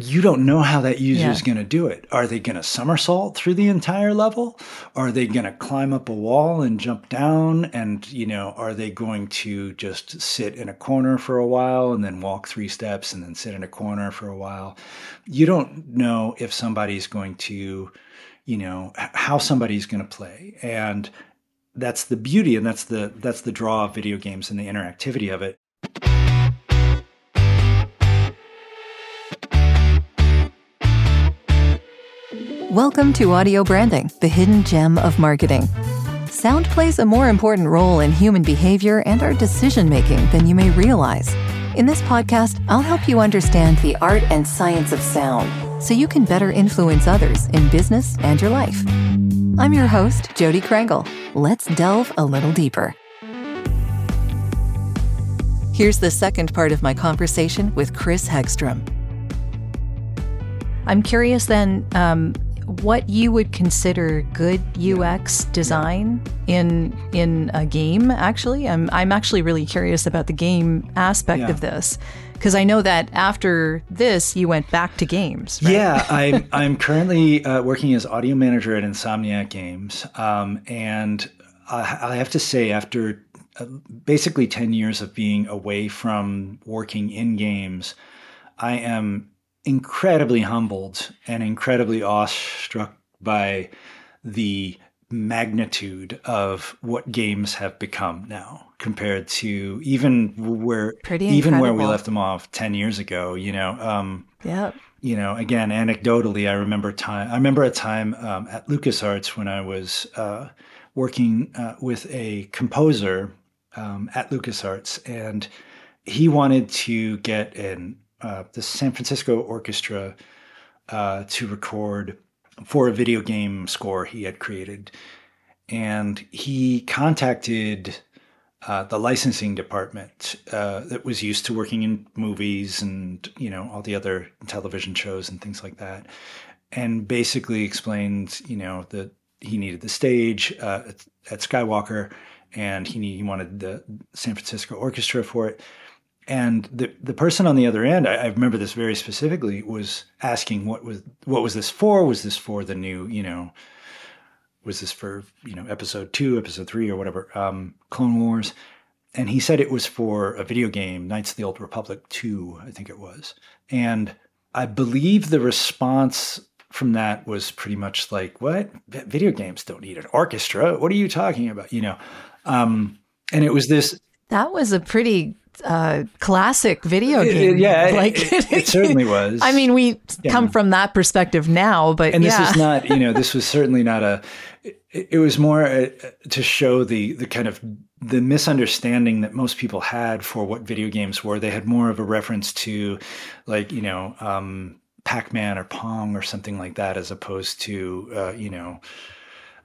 you don't know how that user Yeah. is going to do it. Are they going to somersault through the entire level? Are they going to climb up a wall and jump down? And, you know, are they going to just sit in a corner for a while and then walk three steps and then sit in a corner for a while? You don't know if somebody's going to, you know, how somebody's going to play. And that's the beauty and that's the that's the draw of video games and the interactivity of it. Welcome to Audio Branding, the hidden gem of marketing. Sound plays a more important role in human behavior and our decision making than you may realize. In this podcast, I'll help you understand the art and science of sound so you can better influence others in business and your life. I'm your host, Jodi Krangle. Let's delve a little deeper. Here's the second part of my conversation with Chris Hegstrom. I'm curious then um, what you would consider good UX design in in a game. Actually, I'm I'm actually really curious about the game aspect Yeah. of this because I know that after this you went back to games. Right? Yeah, I'm I'm currently uh, working as audio manager at Insomniac Games, um, and I, I have to say, after uh, basically ten years of being away from working in games, I am incredibly humbled and incredibly awestruck by the magnitude of what games have become now compared to even where Pretty even where we left them off 10 years ago you know um, Yep. you know, again, anecdotally, I remember time. I remember a time um, at LucasArts when I was uh, working uh, with a composer um, at LucasArts, and he wanted to get in uh, the San Francisco Orchestra uh, to record for a video game score he had created, and he contacted uh, the licensing department uh, that was used to working in movies and you know all the other television shows and things like that, and basically explained you know that he needed the stage uh, at, at Skywalker, and he need, he wanted the San Francisco Orchestra for it. And the the person on the other end, I, I remember this very specifically, was asking what was what was this for? Was this for the new you know was this for you know episode two, episode three, or whatever, um, Clone Wars? And he said it was for a video game, Knights of the Old Republic two, I think it was. And I believe the response from that was pretty much like, "What? Video games don't need an orchestra. What are you talking about?" You know. Um, and it was this That was a pretty uh, classic video It- game. it- yeah, like it- it certainly was. I mean, we Yeah. come from that perspective now, but and this is not you know this was certainly not a it, it was more uh to show the the kind of the misunderstanding that most people had for what video games were they had more of a reference to like you know um pac-man or pong or something like that as opposed to uh, you know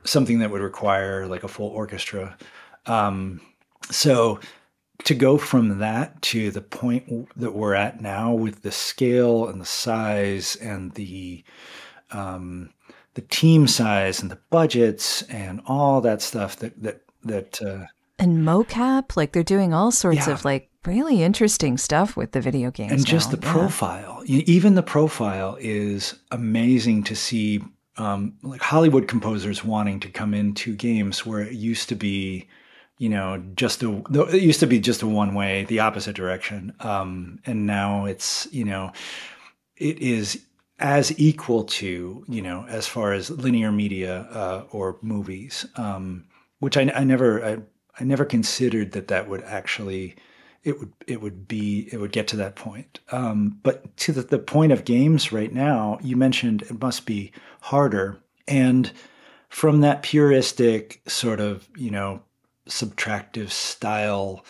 something that would require like a full orchestra um so to go from that to the point that we're at now with the scale and the size and the um, the team size and the budgets and all that stuff that that that uh, and mocap, like they're doing all sorts Yeah. of like really interesting stuff with the video games. and just the Yeah. profile even the profile is amazing to see um, like hollywood composers wanting to come into games where it used to be you know just a it used to be just a one way the opposite direction. Um, and now it's you know it is as equal to you know as far as linear media uh, or movies. Um, which I, I never I, I never considered that that would actually it would it would be it would get to that point. Um, but to the, the point of games right now you mentioned it must be harder. And from that puristic sort of you know subtractive style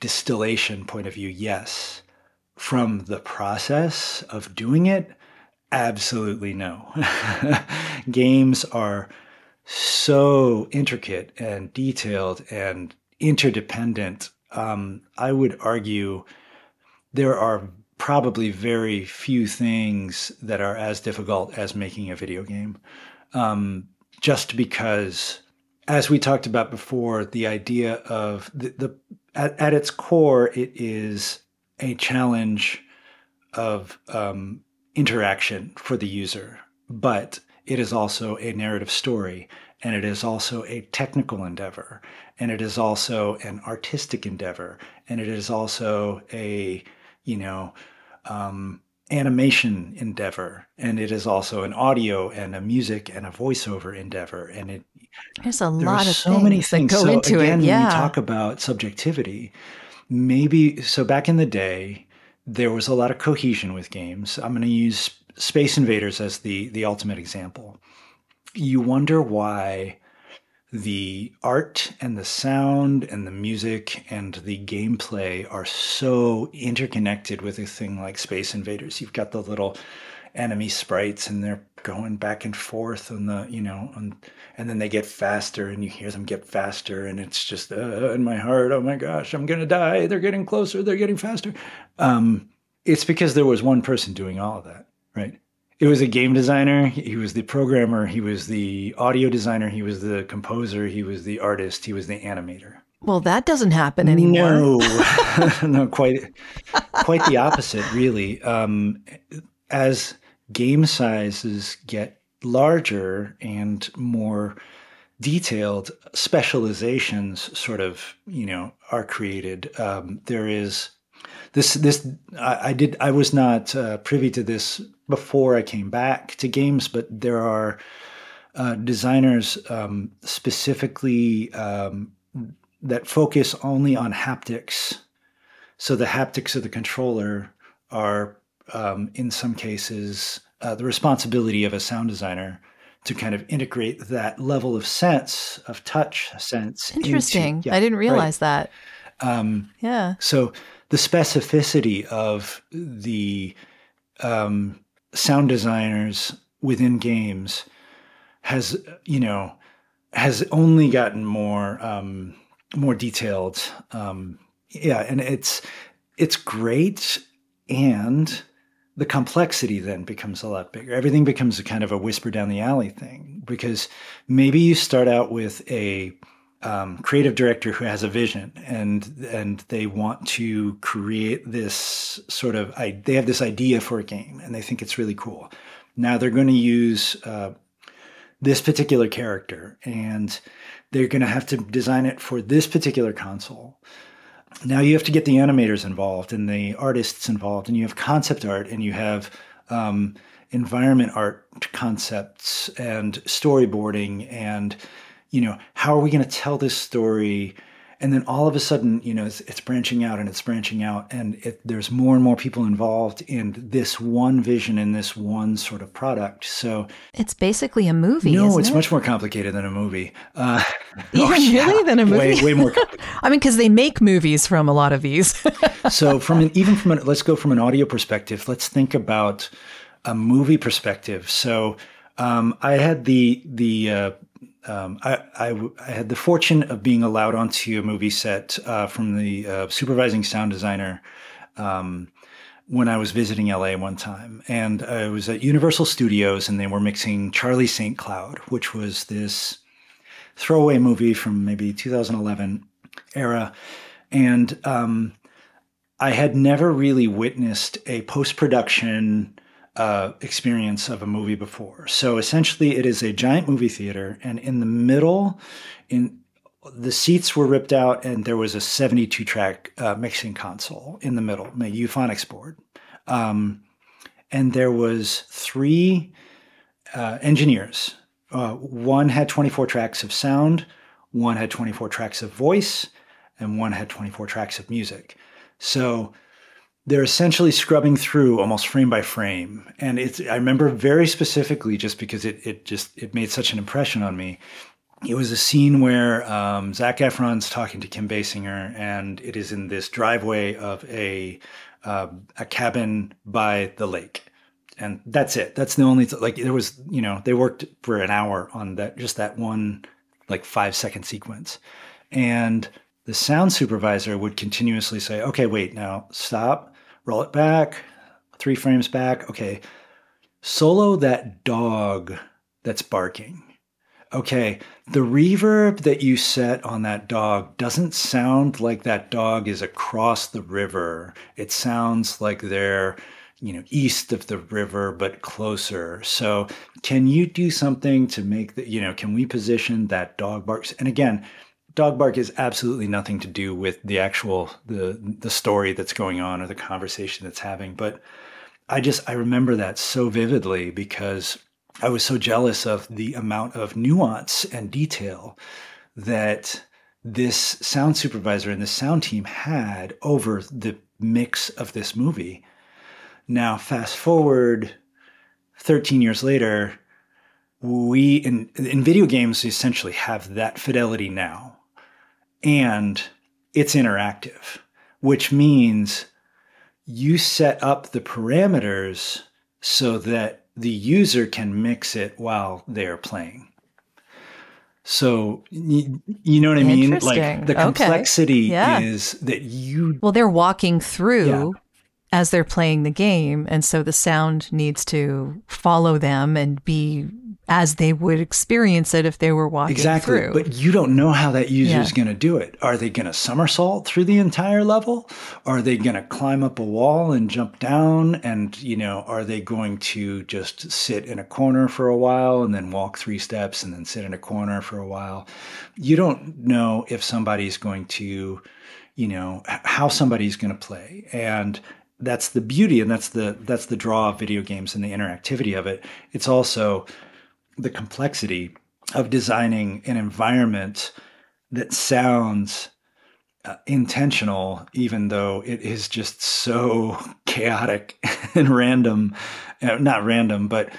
distillation point of view yes. From the process of doing it absolutely no. Games are so intricate and detailed and interdependent. Um, i would argue there are probably very few things that are as difficult as making a video game. Um, just because as we talked about before the idea of the, the at, at its core it is a challenge of um, interaction for the user, but it is also a narrative story and it is also a technical endeavor and it is also an artistic endeavor and it is also a you know um, animation endeavor and it is also an audio and a music and a voiceover endeavor and it there's a lot of so things many things that go so into again it. yeah when we talk about subjectivity maybe so back in the day there was a lot of cohesion with games. I'm going to use space invaders as the the ultimate example. You wonder why the art and the sound and the music and the gameplay are so interconnected with a thing like Space Invaders. You've got the little enemy sprites and they're going back and forth and the you know and, and then they get faster and you hear them get faster and it's just uh, in my heart oh my gosh i'm gonna die. They're getting closer. They're getting faster. Um, it's because there was one person doing all of that right it was a game designer. He was the programmer. He was the audio designer. He was the composer. He was the artist. He was the animator. Well that doesn't happen anymore. No. No quite quite the opposite really. Um, as game sizes get larger and more detailed specializations sort of you know are created um, there is this this I, I did I was not uh, privy to this before I came back to games, but there are uh, designers um, specifically um, that focus only on haptics. So the haptics of the controller are, um, in some cases, uh, the responsibility of a sound designer to kind of integrate that level of sense of touch sense. Interesting. Into, yeah, I didn't realize right. that. Um, yeah. So the specificity of the um, sound designers within games has you know has only gotten more um, more detailed. Um, yeah, and it's it's great, and the complexity then becomes a lot bigger. Everything becomes a kind of a whisper down the alley thing because maybe you start out with a um, creative director who has a vision and and they want to create this sort of they have this idea for a game and they think it's really cool. Now they're going to use uh, this particular character and they're going to have to design it for this particular console. Now you have to get the animators involved and the artists involved, and you have concept art and you have um, environment art concepts and storyboarding and you know, how are we going to tell this story? And then all of a sudden, you know, it's, it's branching out and it's branching out, and it, there's more and more people involved in this one vision and this one sort of product. So it's basically a movie. No, it's it? much more complicated than a movie. Uh, Even oh, yeah, really than a movie? Way, way more. I mean, because they make movies from a lot of these. so from an, even from an, let's go from an audio perspective. Let's think about a movie perspective. So um, I had the the uh, um, I, had the fortune of being allowed onto a movie set uh, from the uh, supervising sound designer um, when I was visiting LA one time. And I was at Universal Studios and they were mixing Charlie St. Cloud, which was this throwaway movie from maybe 2011 era. And um, I had never really witnessed a post production uh, experience of a movie before. So essentially, it is a giant movie theater, and in the middle, in the seats were ripped out, and there was a 72 track uh, mixing console in the middle, a Euphonix board. Um, and there was three uh, engineers. Uh, one had 24 tracks of sound, one had 24 tracks of voice, and one had 24 tracks of music. So they're essentially scrubbing through almost frame by frame. And it's i remember very specifically just because it, it just it made such an impression on me it was a scene where um, Zac Efron's talking to Kim Basinger, and it is in this driveway of a uh, a cabin by the lake, and that's it. That's the only th- like there was you know they worked for an hour on that just that one like five second sequence, and the sound supervisor would continuously say, "Okay, wait, now stop, roll it back, three frames back. Okay, solo that dog that's barking. Okay, the reverb that you set on that dog doesn't sound like that dog is across the river. It sounds like they're, you know, east of the river, but closer. So, can you do something to make the, you know, can we position that dog barks? And again, dog bark is absolutely nothing to do with the actual the the story that's going on or the conversation that's having. But I just I remember that so vividly because I was so jealous of the amount of nuance and detail that this sound supervisor and the sound team had over the mix of this movie. Now, fast forward 13 years later, we in, in video games essentially have that fidelity now. And it's interactive, which means you set up the parameters so that the user can mix it while they're playing. So you, know what I mean? Like the complexity okay. yeah. is that you Well, they're walking through yeah. As they're playing the game and so the sound needs to follow them and be as they would experience it if they were walking exactly. through. But you don't know how that user is going to do it. Are they going to somersault through the entire level? Are they going to climb up a wall and jump down? And, you know, are they going to just sit in a corner for a while and then walk three steps and then sit in a corner for a while? You don't know if somebody's going to, you know, how somebody's going to play. And that's the beauty and that's the that's the draw of video games and the interactivity of it. It's also the complexity of designing an environment that sounds uh, intentional, even though it is just so chaotic and random. Uh, not random, but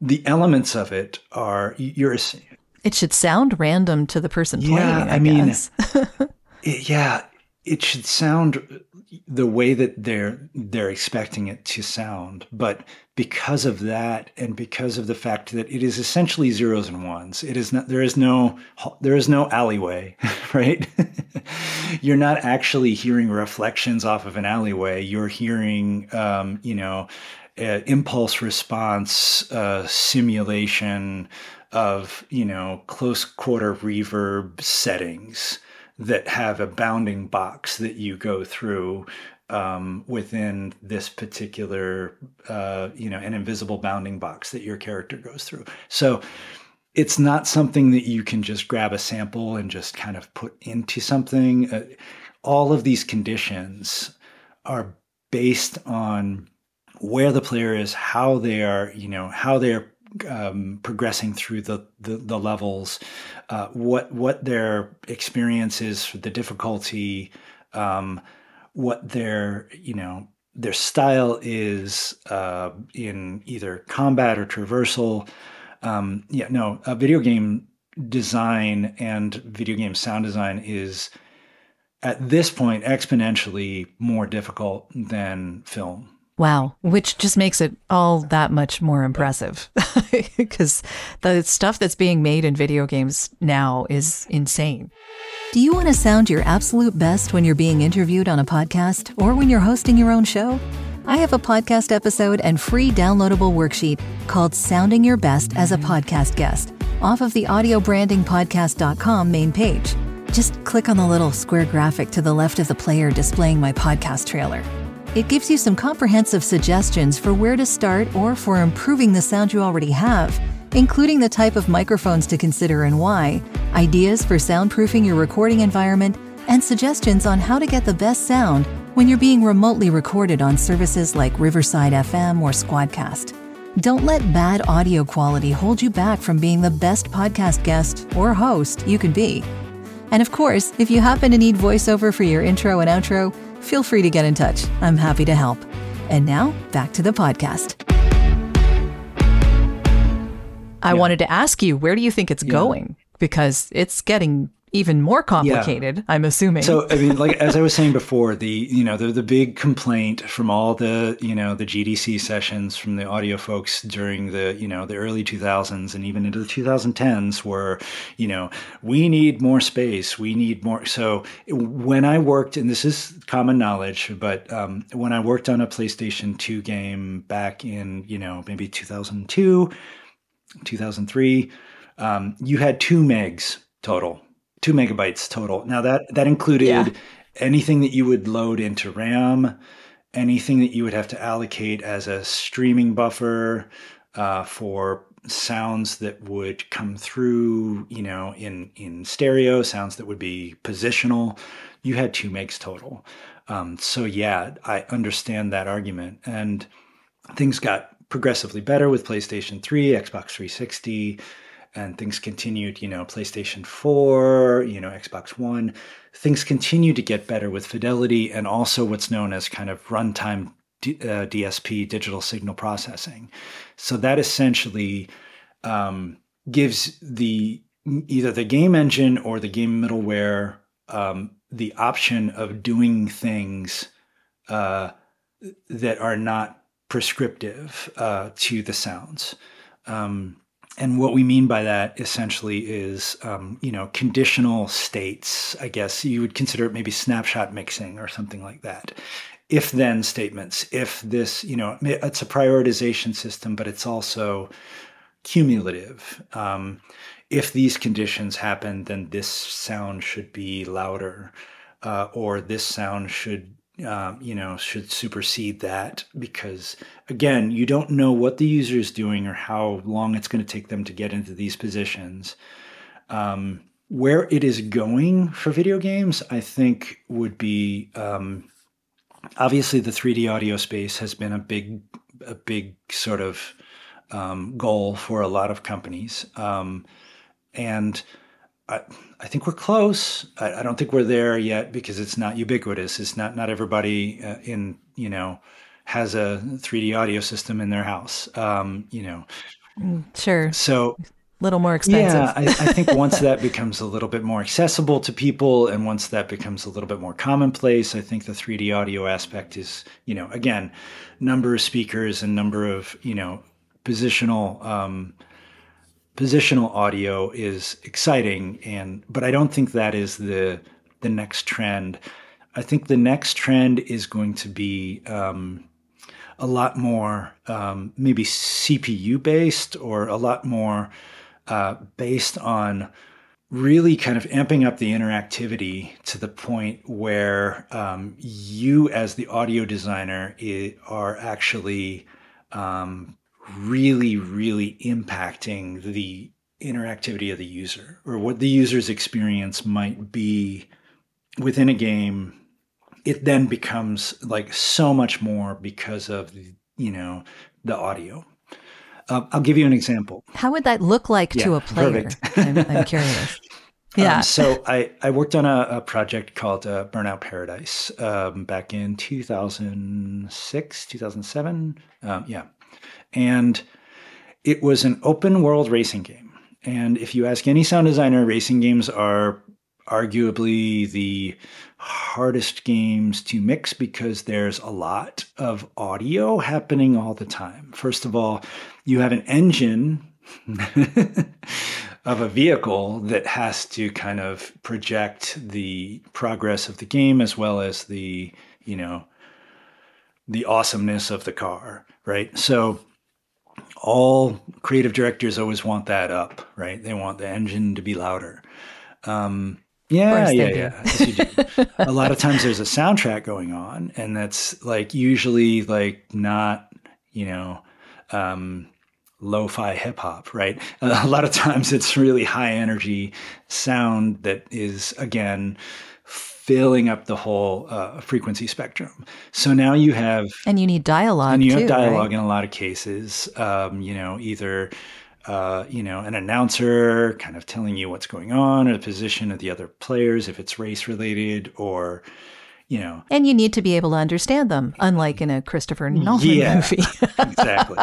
the elements of it are you're. It should sound random to the person playing. Yeah, I, I mean, it, yeah, it should sound the way that they're they're expecting it to sound but because of that and because of the fact that it is essentially zeros and ones it is not there is no there is no alleyway right? You're not actually hearing reflections off of an alleyway. You're hearing um, you know uh, impulse response uh, simulation of you know close quarter reverb settings that have a bounding box that you go through um, within this particular, uh, you know, an invisible bounding box that your character goes through. So it's not something that you can just grab a sample and just kind of put into something. Uh, all of these conditions are based on where the player is, how they are, you know, how they are um, progressing through the the, the levels, uh, what what their experience is, the difficulty, um, what their you know their style is uh, in either combat or traversal. Um, yeah, no, a video game design and video game sound design is at this point exponentially more difficult than film. Wow, which just makes it all that much more impressive because the stuff that's being made in video games now is insane. Do you want to sound your absolute best when you're being interviewed on a podcast or when you're hosting your own show? I have a podcast episode and free downloadable worksheet called Sounding Your Best as a Podcast Guest off of the audiobrandingpodcast.com main page. Just click on the little square graphic to the left of the player displaying my podcast trailer. It gives you some comprehensive suggestions for where to start or for improving the sound you already have, including the type of microphones to consider and why, ideas for soundproofing your recording environment, and suggestions on how to get the best sound when you're being remotely recorded on services like Riverside FM or Squadcast. Don't let bad audio quality hold you back from being the best podcast guest or host you can be. And of course, if you happen to need voiceover for your intro and outro, feel free to get in touch. I'm happy to help. And now, back to the podcast. I yeah. wanted to ask you, where do you think it's yeah. going? Because it's getting even more complicated, yeah. I'm assuming. So, I mean, like as I was saying before, the you know the the big complaint from all the you know the GDC sessions from the audio folks during the you know the early 2000s and even into the 2010s were, you know, we need more space, we need more. So when I worked, and this is common knowledge, but um, when I worked on a PlayStation 2 game back in you know maybe 2002, 2003, um, you had two megs total two megabytes total. Now that that included yeah. anything that you would load into RAM anything that you would have to allocate as a streaming buffer uh, for sounds that would come through, you know, in in stereo, sounds that would be positional, you had two megs total. Um, so yeah, I understand that argument, and things got progressively better with PlayStation 3, Xbox 360, and things continued, you know, PlayStation 4, you know, Xbox One. Things continue to get better with fidelity and also what's known as kind of runtime D, uh, DSP, digital signal processing. So that essentially um, gives the either the game engine or the game middleware um, the option of doing things uh, that are not prescriptive uh, to the sounds. Um, and what we mean by that essentially is, um, you know, conditional states. I guess you would consider it maybe snapshot mixing or something like that. If then statements. If this, you know, it's a prioritization system, but it's also cumulative. Um, if these conditions happen, then this sound should be louder, uh, or this sound should um, you know, should supersede that because, again, you don't know what the user is doing or how long it's going to take them to get into these positions. Um, where it is going for video games, I think, would be um, obviously the 3D audio space has been a big, a big sort of um, goal for a lot of companies, um, and I, I think we're close. I, I, don't think we're there yet because it's not ubiquitous. It's not not everybody uh, in you know has a 3D audio system in their house. Um, you know, mm, sure. So a little more expensive. Yeah, I, I think once that becomes a little bit more accessible to people, and once that becomes a little bit more commonplace, I think the 3D audio aspect is you know again number of speakers and number of you know positional. Um, positional audio is exciting and but I don't think that is the the next trend. I think the next trend is going to be um, a lot more um, maybe CPU based or a lot more uh, based on really kind of amping up the interactivity to the point where um, you as the audio designer are actually um, really, really impacting the interactivity of the user or what the user's experience might be within a game. It then becomes like so much more because of you know the audio. Uh, i'll give you an example. How would that look like yeah, to a player? I'm, I'm, curious. Yeah. Um, so I, I worked on a, a project called uh, burnout paradise um, back in 2006 2007 um, yeah and it was an open world racing game. And if you ask any sound designer, racing games are arguably the hardest games to mix because there's a lot of audio happening all the time. First of all, you have an engine of a vehicle that has to kind of project the progress of the game as well as the, you know, the awesomeness of the car, right? So all creative directors always want that up, right? They want the engine to be louder. Um, yeah, yeah, yeah. A lot of times there's a soundtrack going on, and that's like usually like not, you know, um, lo-fi hip hop, right? A lot of times it's really high energy sound that is again filling up the whole uh, frequency spectrum. So now you have, and you need dialogue, and you too, have dialogue right? in a lot of cases. Um, you know, either uh, you know an announcer kind of telling you what's going on, or the position of the other players if it's race related, or you know, and you need to be able to understand them, unlike in a Christopher Nolan yeah, movie. exactly.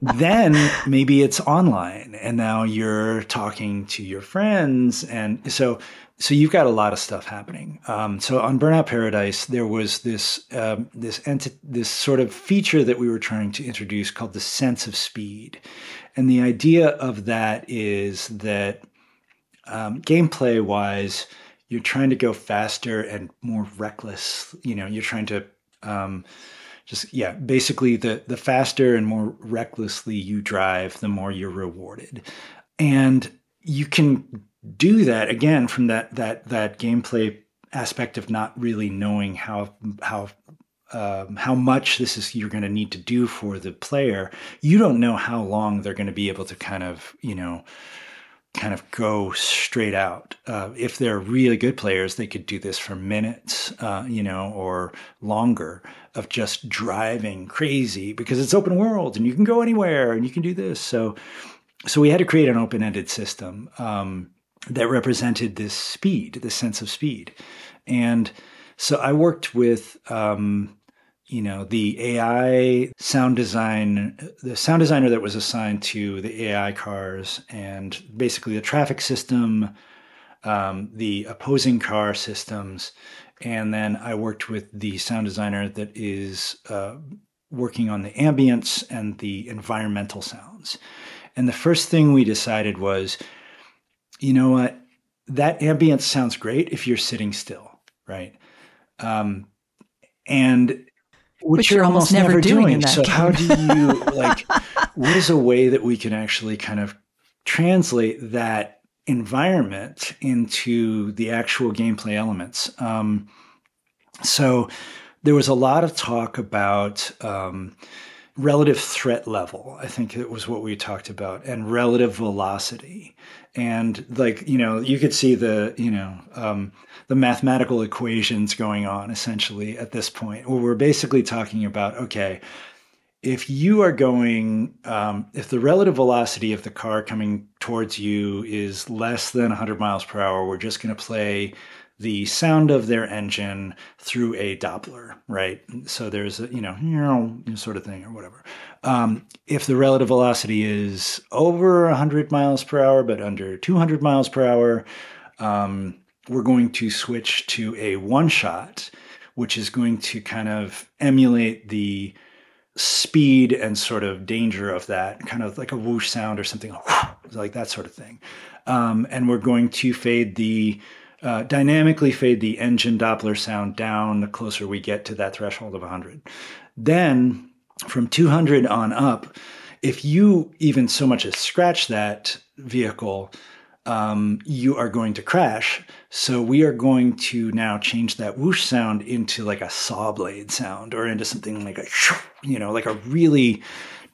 then maybe it's online and now you're talking to your friends and so so you've got a lot of stuff happening. Um, so on Burnout Paradise, there was this um, this enti- this sort of feature that we were trying to introduce called the sense of speed, and the idea of that is that um, gameplay wise, you're trying to go faster and more reckless. You know, you're trying to um, just yeah, basically the the faster and more recklessly you drive, the more you're rewarded, and you can do that again from that that that gameplay aspect of not really knowing how how um, how much this is you're going to need to do for the player, you don't know how long they're going to be able to kind of you know kind of go straight out. Uh, if they're really good players, they could do this for minutes, uh, you know, or longer of just driving crazy because it's open world and you can go anywhere and you can do this. So, so we had to create an open-ended system um, that represented this speed, this sense of speed, and so I worked with. Um, you know the AI sound design, the sound designer that was assigned to the AI cars, and basically the traffic system, um, the opposing car systems, and then I worked with the sound designer that is uh, working on the ambience and the environmental sounds. And the first thing we decided was, you know what, that ambience sounds great if you're sitting still, right? Um, and which, which you're, almost, almost, never, doing. doing. so game. how do you like? what is a way that we can actually kind of translate that environment into the actual gameplay elements? Um, so there was a lot of talk about. Um, relative threat level i think it was what we talked about and relative velocity and like you know you could see the you know um, the mathematical equations going on essentially at this point where we're basically talking about okay if you are going um, if the relative velocity of the car coming towards you is less than 100 miles per hour we're just going to play the sound of their engine through a Doppler, right? So there's a, you know, sort of thing or whatever. Um, if the relative velocity is over 100 miles per hour, but under 200 miles per hour, um, we're going to switch to a one shot, which is going to kind of emulate the speed and sort of danger of that, kind of like a whoosh sound or something like that sort of thing. Um, and we're going to fade the uh, dynamically fade the engine Doppler sound down the closer we get to that threshold of 100. Then from 200 on up, if you even so much as scratch that vehicle, um, you are going to crash. So we are going to now change that whoosh sound into like a saw blade sound or into something like a, you know, like a really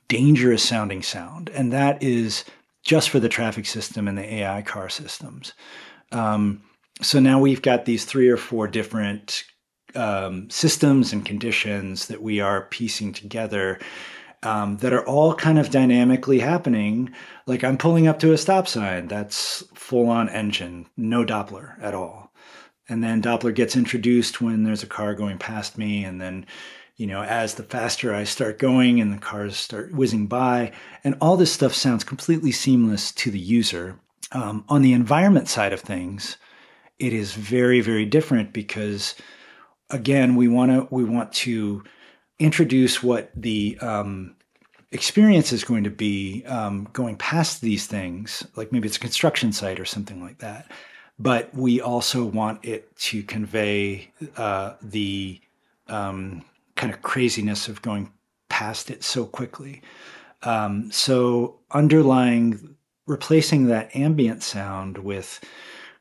dangerous sounding sound. And that is just for the traffic system and the AI car systems. Um, so now we've got these three or four different um, systems and conditions that we are piecing together um, that are all kind of dynamically happening. Like I'm pulling up to a stop sign, that's full on engine, no Doppler at all. And then Doppler gets introduced when there's a car going past me. And then, you know, as the faster I start going and the cars start whizzing by, and all this stuff sounds completely seamless to the user. Um, on the environment side of things, it is very very different because again we want to we want to introduce what the um, experience is going to be um, going past these things like maybe it's a construction site or something like that. But we also want it to convey uh, the um, kind of craziness of going past it so quickly. Um, so underlying replacing that ambient sound with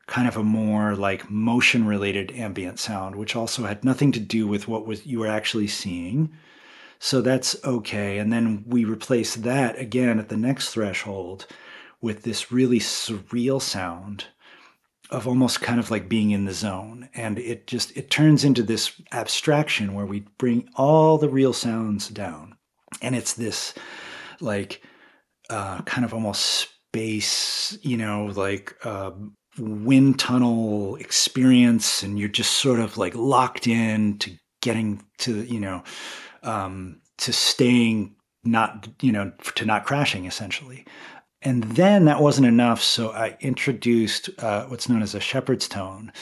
kind of a more like motion related ambient sound, which also had nothing to do with what was you were actually seeing. So that's okay. And then we replace that again at the next threshold with this really surreal sound of almost kind of like being in the zone. And it just it turns into this abstraction where we bring all the real sounds down. And it's this like uh, kind of almost space, you know, like uh, wind tunnel experience and you're just sort of like locked in to getting to you know um, to staying not you know to not crashing essentially. And then that wasn't enough so i introduced uh, what's known as a Shepard's tone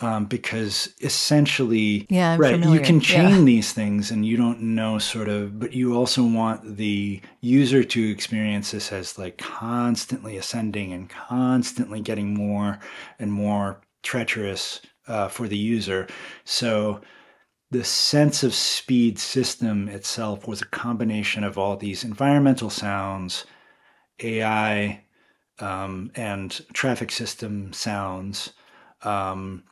um, because essentially, yeah, I'm right, familiar. you can chain yeah. these things and you don't know sort of, but you also want the user to experience this as like constantly ascending and constantly getting more and more treacherous uh, for the user. So the sense of speed system itself was a combination of all these environmental sounds, AI, um, and traffic system sounds. Um,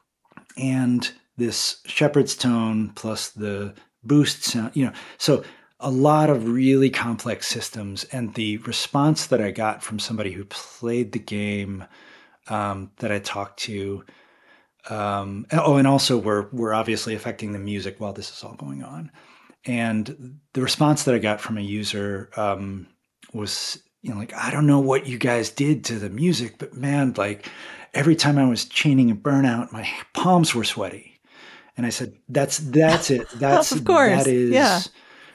and this Shepard's tone plus the boost sound, you know. So a lot of really complex systems, and the response that I got from somebody who played the game um, that I talked to. Um, oh, and also we're we're obviously affecting the music while this is all going on. And the response that I got from a user um, was, you know, like I don't know what you guys did to the music, but man, like every time I was chaining a burnout, my palms were sweaty. And I said, "That's that's it. That's of course. that is, yeah.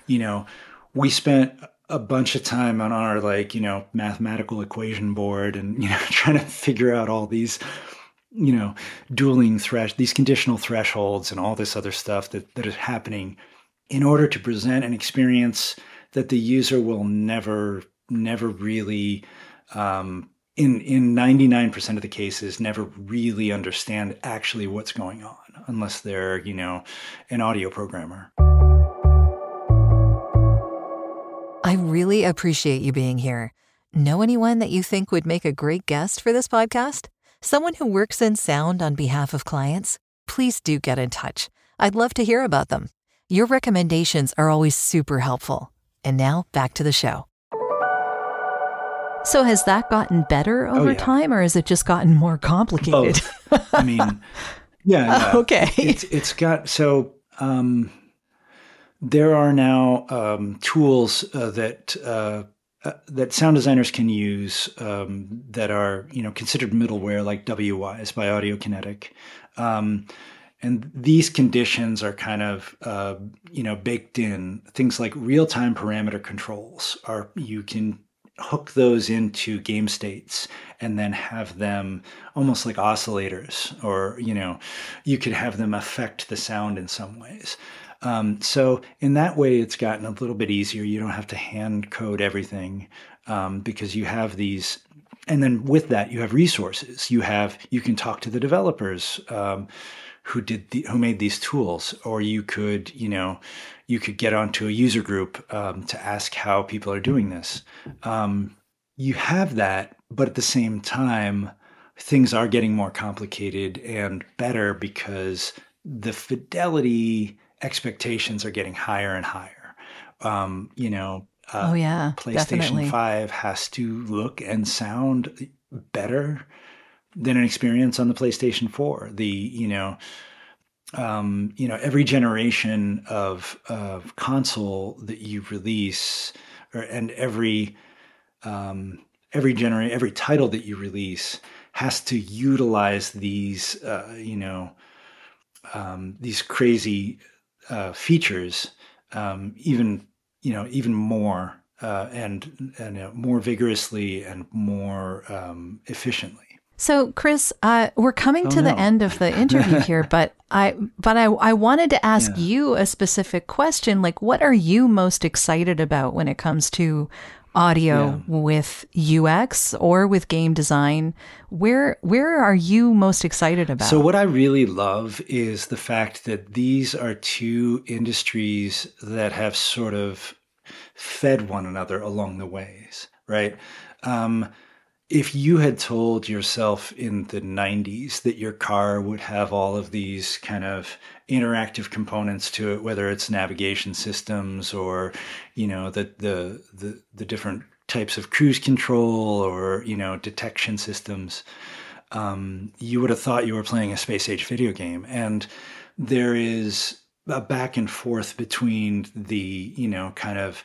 you know, we spent a bunch of time on our like you know mathematical equation board and you know trying to figure out all these you know dueling thresh these conditional thresholds and all this other stuff that that is happening in order to present an experience that the user will never never really um, in in 99% of the cases never really understand actually what's going on unless they're you know an audio programmer I really appreciate you being here. Know anyone that you think would make a great guest for this podcast? Someone who works in sound on behalf of clients? Please do get in touch. I'd love to hear about them. Your recommendations are always super helpful. And now back to the show. So has that gotten better over Oh, yeah. time, or has it just gotten more complicated? Both. I mean, yeah. yeah. Okay. It's it's got so um, there are now um, tools uh, that uh, uh, that sound designers can use um, that are you know considered middleware like WWise by Audiokinetic. Um, and these conditions are kind of uh, you know baked in things like real-time parameter controls are you can hook those into game states and then have them almost like oscillators or you know you could have them affect the sound in some ways. Um, so in that way it's gotten a little bit easier. You don't have to hand code everything um, because you have these and then with that you have resources. You have you can talk to the developers um, who did the, who made these tools or you could you know you could get onto a user group um, to ask how people are doing this um, you have that but at the same time things are getting more complicated and better because the fidelity expectations are getting higher and higher um, you know uh, oh yeah, PlayStation definitely. 5 has to look and sound better than an experience on the PlayStation 4. The, you know, um, you know, every generation of of console that you release or, and every um, every generation every title that you release has to utilize these uh, you know um, these crazy uh, features um, even you know even more uh, and and more vigorously and more um, efficiently. So, Chris, uh, we're coming Oh, to the end of the interview here, but I but I I wanted to ask Yeah. you a specific question. Like, what are you most excited about when it comes to audio with UX or with game design? Where where are you most excited about? So, what I really love is the fact that these are two industries that have sort of fed one another along the ways, right? Um, if you had told yourself in the 90s that your car would have all of these kind of interactive components to it whether it's navigation systems or you know the the the, the different types of cruise control or you know detection systems um, you would have thought you were playing a space age video game. And there is a back and forth between the you know kind of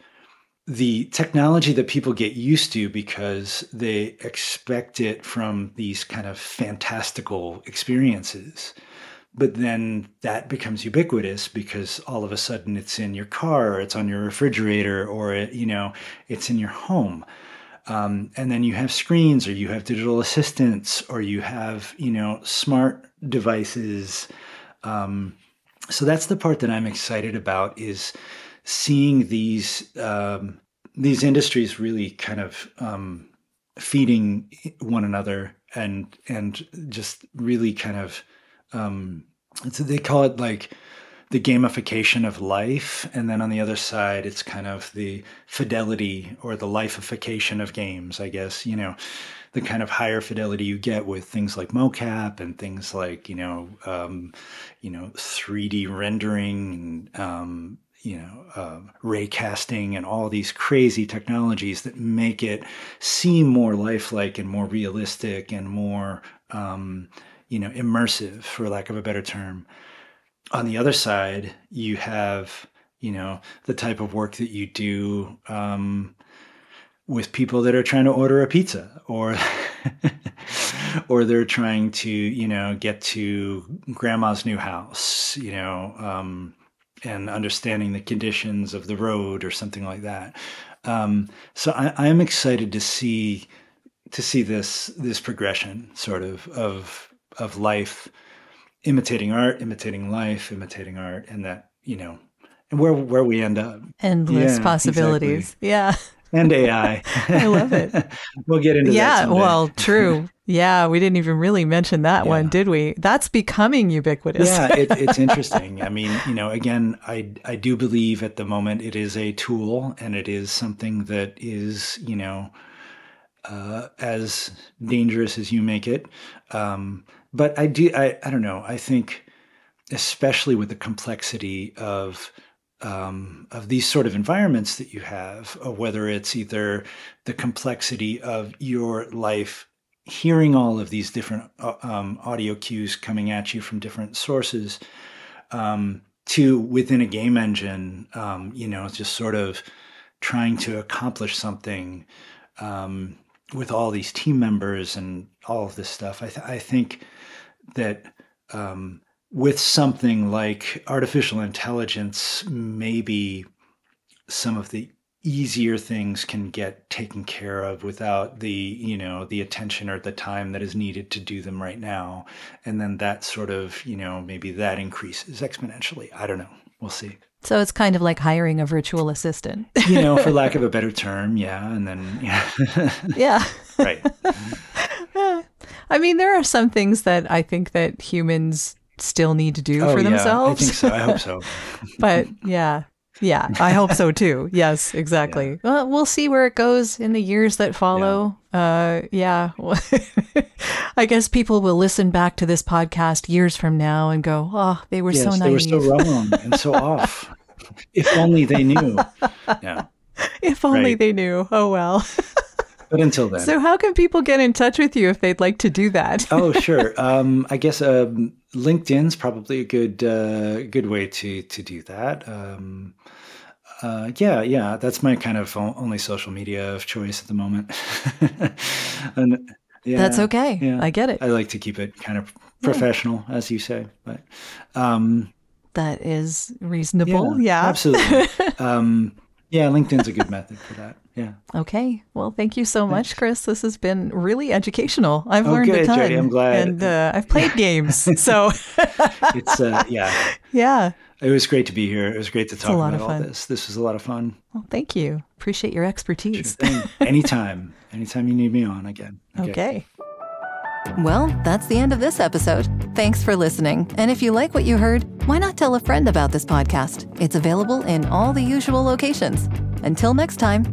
the technology that people get used to because they expect it from these kind of fantastical experiences. But then that becomes ubiquitous because all of a sudden it's in your car, or it's on your refrigerator, or it, you know, it's in your home. Um, and then you have screens, or you have digital assistants, or you have you know smart devices. Um, so that's the part that I'm excited about is seeing these um, these industries really kind of um, feeding one another and and just really kind of um, they call it like the gamification of life. And then on the other side it's kind of the fidelity or the lifeification of games i guess you know the kind of higher fidelity you get with things like mocap and things like you know um, you know 3d rendering um, you know, uh, ray casting and all these crazy technologies that make it seem more lifelike and more realistic and more, um, you know, immersive, for lack of a better term. On the other side, you have, you know, the type of work that you do um, with people that are trying to order a pizza or or they're trying to you know get to grandma's new house you know um, and understanding the conditions of the road or something like that. Um, so I, am excited to see to see this this progression sort of of of life imitating art imitating life imitating art and that you know and where where we end up. Endless yeah, possibilities. Exactly. yeah and AI. I love it. we'll get into yeah, that. Yeah, well, true. Yeah, we didn't even really mention that yeah. one, did we? That's becoming ubiquitous. yeah, it, it's interesting. I mean, you know, again, I I do believe at the moment it is a tool and it is something that is, you know, uh, as dangerous as you make it. Um, but I do, I, I don't know. I think, especially with the complexity of um, of these sort of environments that you have, whether it's either the complexity of your life hearing all of these different uh, um, audio cues coming at you from different sources, um, to within a game engine, um, you know, just sort of trying to accomplish something um, with all these team members and all of this stuff. I, th- I think that um, with something like artificial intelligence, maybe some of the easier things can get taken care of without the you know the attention or the time that is needed to do them right now. And then that sort of you know maybe that increases exponentially. I don't know. We'll see. So it's kind of like hiring a virtual assistant. You know for lack of a better term yeah. And then yeah. Yeah. Right. I mean there are some things that i think that humans still need to do oh, for themselves. I think so. I hope so. but yeah, yeah, I hope so too. Yes, exactly. Yeah. Well, we'll see where it goes in the years that follow. Yeah. Uh, yeah. I guess people will listen back to this podcast years from now and go, "Oh, they were yes, so naive. They were so wrong and so off. If only they knew." Yeah. If only right. they knew. Oh well. But until then. So, how can people get in touch with you if they'd like to do that? oh, sure. Um, I guess um, LinkedIn's probably a good uh, good way to to do that. Um, uh, yeah, yeah, that's my kind of only social media of choice at the moment. and yeah, that's okay. Yeah, I get it. I like to keep it kind of professional, yeah. as you say, but um, that is reasonable. Yeah, yeah. absolutely. um, yeah, LinkedIn's a good method for that. Yeah. Okay. Well, thank you so much, Chris. This has been really educational. I've oh, learned good, a ton. Jodi, I'm glad. And uh, I've played games. So it's uh, yeah. Yeah. It was great to be here. It was great to talk about all this. This was a lot of fun. Well, thank you. Appreciate your expertise. Sure anytime. Anytime you need me on again. Okay. okay. Well, that's the end of this episode. Thanks for listening. And if you like what you heard, why not tell a friend about this podcast? It's available in all the usual locations. Until next time,